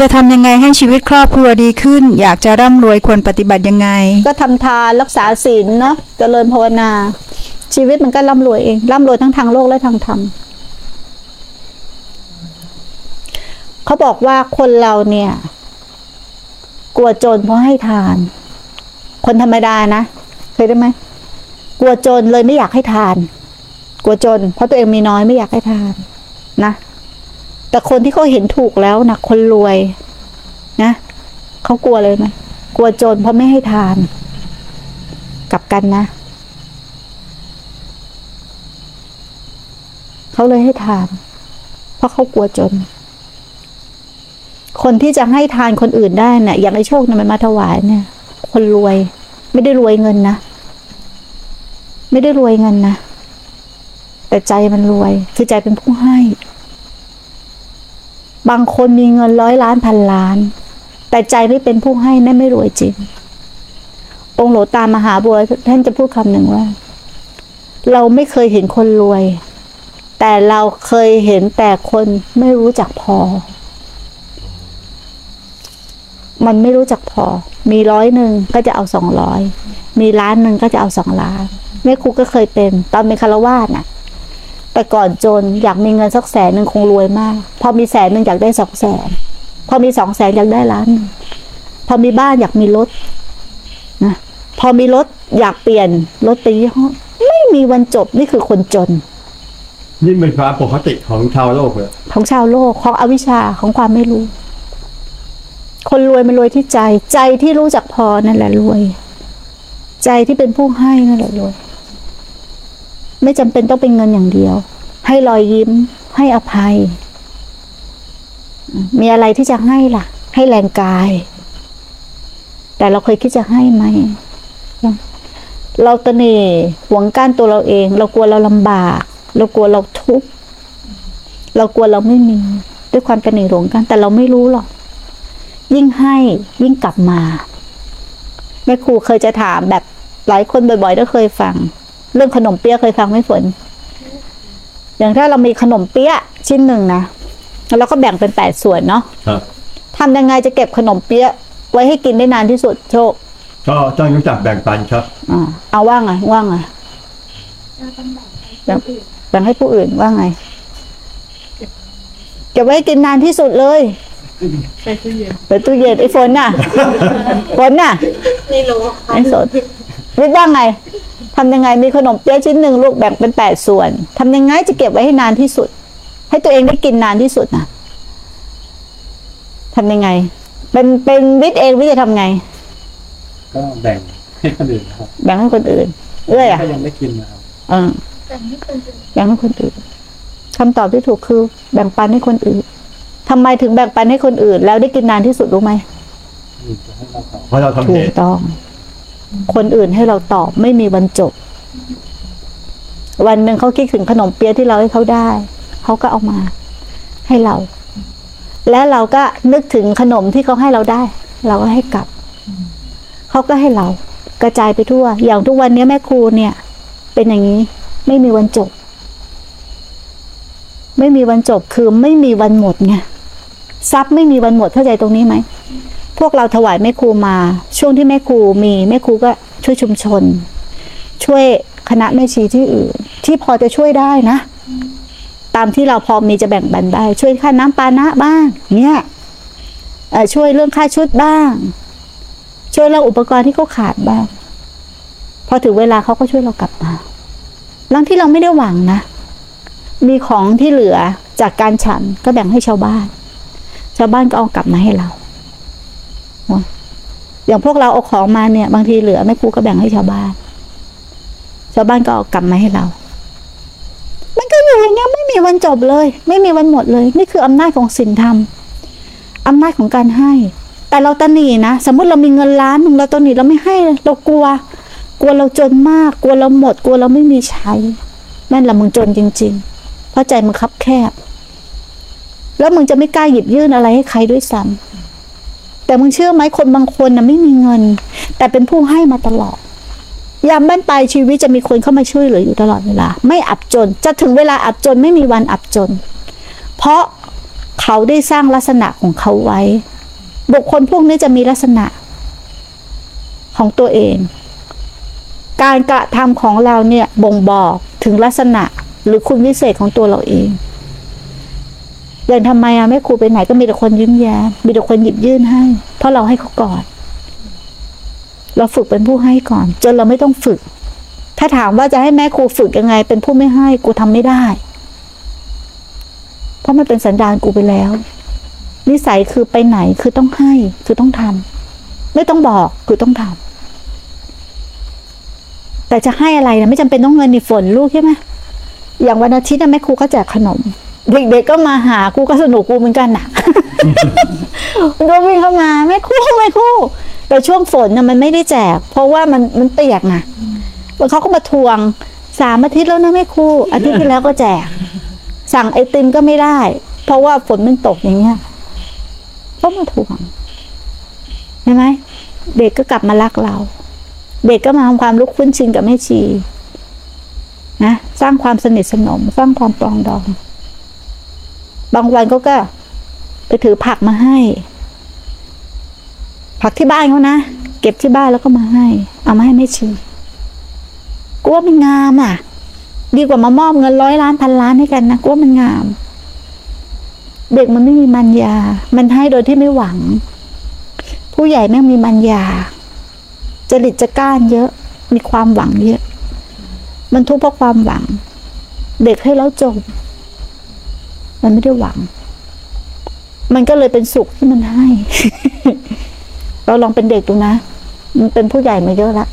จะทำยังไงให้ชีวิตครอบครัวดีขึ้น อยากจะร่ำรวยควรปฏิบัติยังไง ก็ทำทานรักษาศีลเนาะเจริญภาวนา ชีวิตมันก็ร่ำรวยเองร่ำรวยทั้งทางโลกและทางธรรมเขาบอกว่าคนเราเนี่ย กลัวจนเพราะให้ทาน คนธรรมดานะเคยได้ไหมกลัวจนเลยไม่อยากให้ทาน กลัวจน เพราะตัวเองมีน้อยไม่อยากให้ทานนะ แต่คนที่เขาเห็นถูกแล้วนะคนรวย นะเขากลัวเลยไหมกลัวจนเพราะไม่ให้ทาน กลับกันนะเขาเลยให้ทาน เพราะเขากลัวจน คนที่จะให้ทานคนอื่นได้เนะ่ยอย่างไอ้โชคเนี่ยมันมาถวายเนี่ย คนรวย ไม่ได้รวยเงินนะไม่ได้รวยเงินนะแต่ใจมันรวย คือใจเป็นผู้ให้ บางคนมีเงินร้อยล้านพันล้าน แต่ใจไม่เป็นผู้ให้นั่นไม่รวยจริง องค์หลวงตามหาบัวท่านจะพูดคำหนึ่งว่า เราไม่เคยเห็นคนรวย แต่เราเคยเห็นแต่คนไม่รู้จักพอ มันไม่รู้จักพอ มีร้อยหนึ่งก็จะเอาสองร้อยมีล้านหนึ่งก็จะเอาสองล้านแม่ครูก็เคยเป็น ตอนเป็นคารวาสน่ะ แต่ก่อนจนอยากมีเงินสักแสนหนึ่งคงรวยมาก พอมีแสนหนึ่งอยากได้สองแสนพอมีสองแสนอยากได้ล้านหนึ่งพอมีบ้านอยากมีรถนะพอมีรถอยากเปลี่ยนรถไปยี่ห้อไม่มีวันจบนี่คือคนจน นี่เป็นความปกติของชาวโลกเลยของชาวโลกของอวิชชาของความไม่รู้ คนรวยมันรวยที่ใจ ใจที่รู้จักพอนั่นแหละรวย ใจที่เป็นผู้ให้นั่นแหละรวย ไม่จำเป็นต้องเป็นเงินอย่างเดียว ให้รอยยิ้ม ให้อภัย มีอะไรที่จะให้ล่ะ ให้แรงกาย แต่เราเคยคิดจะให้ไหมเราตเน่หวงก้านตัวเราเอง เรากลัวเราลำบาก เรากลัวเราทุกข์เรากลัวเราไม่มี ด้วยความตระหนี่หลงกันแต่เราไม่รู้หรอกยิ่งให้ยิ่งกลับมาแม่ครูเคยจะถามแบบหลายคนบ่อยๆก็เคยฟัง เรื่องขนมเปี๊ยะเคยฟังไหมฝน อย่างถ้าเรามีขนมเปี๊ยะชิ้นหนึ่งนะแล้วเราก็แบ่งเป็นแปดส่วนเนาะครับทำยังไงจะเก็บขนมเปี๊ยะไว้ให้กินได้นานที่สุดโชค ก็ต้องรู้จักแบ่งปันครับอ่าเอาว่าไงว่าไงแบ่งแบ่งให้ผู้อื่นว่าไงเก็บไว้ให้กินนานที่สุดเลยไปตู้เย็นไปตู้เย็นไอ้ฝนน่ะฝนน่ะไม่รู้ไอ้สดวิทย์ว่าไง ทำยังไงมีขนมเปี๊ยะชิ้นหนึ่งลูกแบ่งเป็นแปดส่วนทำยังไงจะเก็บไว้ให้นานที่สุด ให้ตัวเองได้กินนานที่สุดน่ะทำยังไง เป็นเป็นวิทย์เองวิทย์จะทำไง ก็แบ่งให้คนอื่นนะครับแบ่งให้คนอื่นเอ้ยอะก็ยังได้กินนะครับเออแบ่งให้คนอื่นคำตอบที่ถูกคือ แบ่งปันให้คนอื่นทำไมถึงแบ่งปันให้คนอื่น แล้วได้กินนานที่สุดรู้ไหมอืมจะให้เราตอบเพราะเราทำถูเหกตุต้อง คนอื่นให้เราตอบไม่มีวันจบ วันหนึ่งเขาคิดถึงขนมเปี๊ยะที่เราให้เขาได้ เขาก็เอามาให้เรา และเราก็นึกถึงขนมที่เขาให้เราได้ เราก็ให้กลับ เขาก็ให้เรากระจายไปทั่ว อย่างทุกวันนี้แม่ครูเนี่ย เป็นอย่างนี้ ไม่มีวันจบ ไม่มีวันจบคือไม่มีวันหมดไงทรัพย์ไม่มีวันหมดเข้าใจตรงนี้ไหม พวกเราถวายแม่ครูมา ช่วงที่แม่ครูมีแม่ครูก็ช่วยชุมชน ช่วยคณะแม่ชีที่อื่น ที่พอจะช่วยได้นะ ตามที่เราพอมีจะแบ่งปันได้ ช่วยค่าน้ำปานะบ้าง เนี่ยช่วยเรื่องค่าชุดบ้าง ช่วยเรื่องอุปกรณ์ที่เขาขาดบ้าง พอถึงเวลาเขาก็ช่วยเรากลับมาบางที่เราไม่ได้หวังนะ มีของที่เหลือจากการฉันก็แบ่งให้ชาวบ้าน ชาวบ้านก็เอากลับมาให้เรา อย่างพวกเราเอาของมาเนี่ย บางทีเหลือแม่ครูก็แบ่งให้ชาวบ้าน ชาวบ้านก็เอากลับมาให้เรา มันก็อยู่อย่างเงี้ยไม่มีวันจบเลย ไม่มีวันหมดเลย นี่คืออำนาจของศีลธรรมอำนาจของการให้ แต่เราตะหนีนะสมมติเรามีเงินล้านหนึ่งเราตะหนีเราไม่ให้เลยเรากลัว กลัวเราจนมาก กลัวเราหมด กลัวเราไม่มีใช้นั่นแหละมึงจนจริง ๆ เพราะใจมึงคับแคบ แล้วมึงจะไม่กล้าหยิบยื่นอะไรให้ใครด้วยซ้ำ แต่มึงเชื่อไหมคนบางคนนะไม่มีเงิน แต่เป็นผู้ให้มาตลอดยามบ้านปลายชีวิตจะมีคนเข้ามาช่วยเหลืออยู่ตลอดเวลา ไม่อับจน จะถึงเวลาอับจนไม่มีวันอับจน เพราะเขาได้สร้างลักษณะของเขาไว้ บุคคลพวกนี้จะมีลักษณะของตัวเอง การกระทำของเราเนี่ยบ่งบอกถึงลักษณะหรือคุณวิเศษของตัวเราเอง อย่างทำไมอะแม่ครูไปไหนก็มีแต่คนยิ้มแย้มมีแต่คนหยิบยื่นให้ เพราะเราให้เขาก่อน เราฝึกเป็นผู้ให้ก่อน จนเราไม่ต้องฝึก ถ้าถามว่าจะให้แม่ครูฝึกยังไง เป็นผู้ไม่ให้กูทำไม่ได้ เพราะมันเป็นสันดานกูไปแล้ว นิสัยคือไปไหนคือต้องให้ คือต้องทำไม่ต้องบอกคือต้องทำแต่จะให้อะไรนะไม่จำเป็นต้องเงินในฝนลูกใช่ไหมอย่างวันอาทิตย์นะแม่ครูก็แจกขนม เด็กๆก็มาหากูก็สนุกกูเหมือนกันน่ะมันก็วิ่งเข้ามาแม่ครูแม่ครูแต่ช่วงฝนน่ะมันไม่ได้แจก เพราะว่ามันมันเปียกนะแล้วเขาก็มาทวงสามอาทิตย์แล้วนะแม่ครูอาทิตย์ที่แล้วก็แจก สั่งไอติมก็ไม่ได้ เพราะว่าฝนมันตกอย่างเงี้ยก็มาทวงใช่ไหมเด็กก็กลับมารักเรา เด็กก็มาทำความรู้คุ้นชินกับแม่ชีนะสร้างความสนิทสนม สร้างความปรองดอง บางวันเขาก็ไปถือผักมาให้ ผักที่บ้านเขานะเก็บที่บ้านแล้วก็มาให้ เอามาให้แม่ชีกูว่ามันงามอะ ดีกว่ามามอบเงินร้อยล้านพันล้านให้กันนะกูว่ามันงาม เด็กมันไม่มีมันยามันให้โดยที่ไม่หวัง ผู้ใหญ่แม่งมีมันยาจริตจะก้านเยอะ มีความหวังเยอะ มันทุกข์เพราะความหวัง เด็กให้แล้วจบ มันไม่ได้หวัง มันก็เลยเป็นสุขที่มันให้ เราลองเป็นเด็กดูนะ มันเป็นผู้ใหญ่มาเยอะละ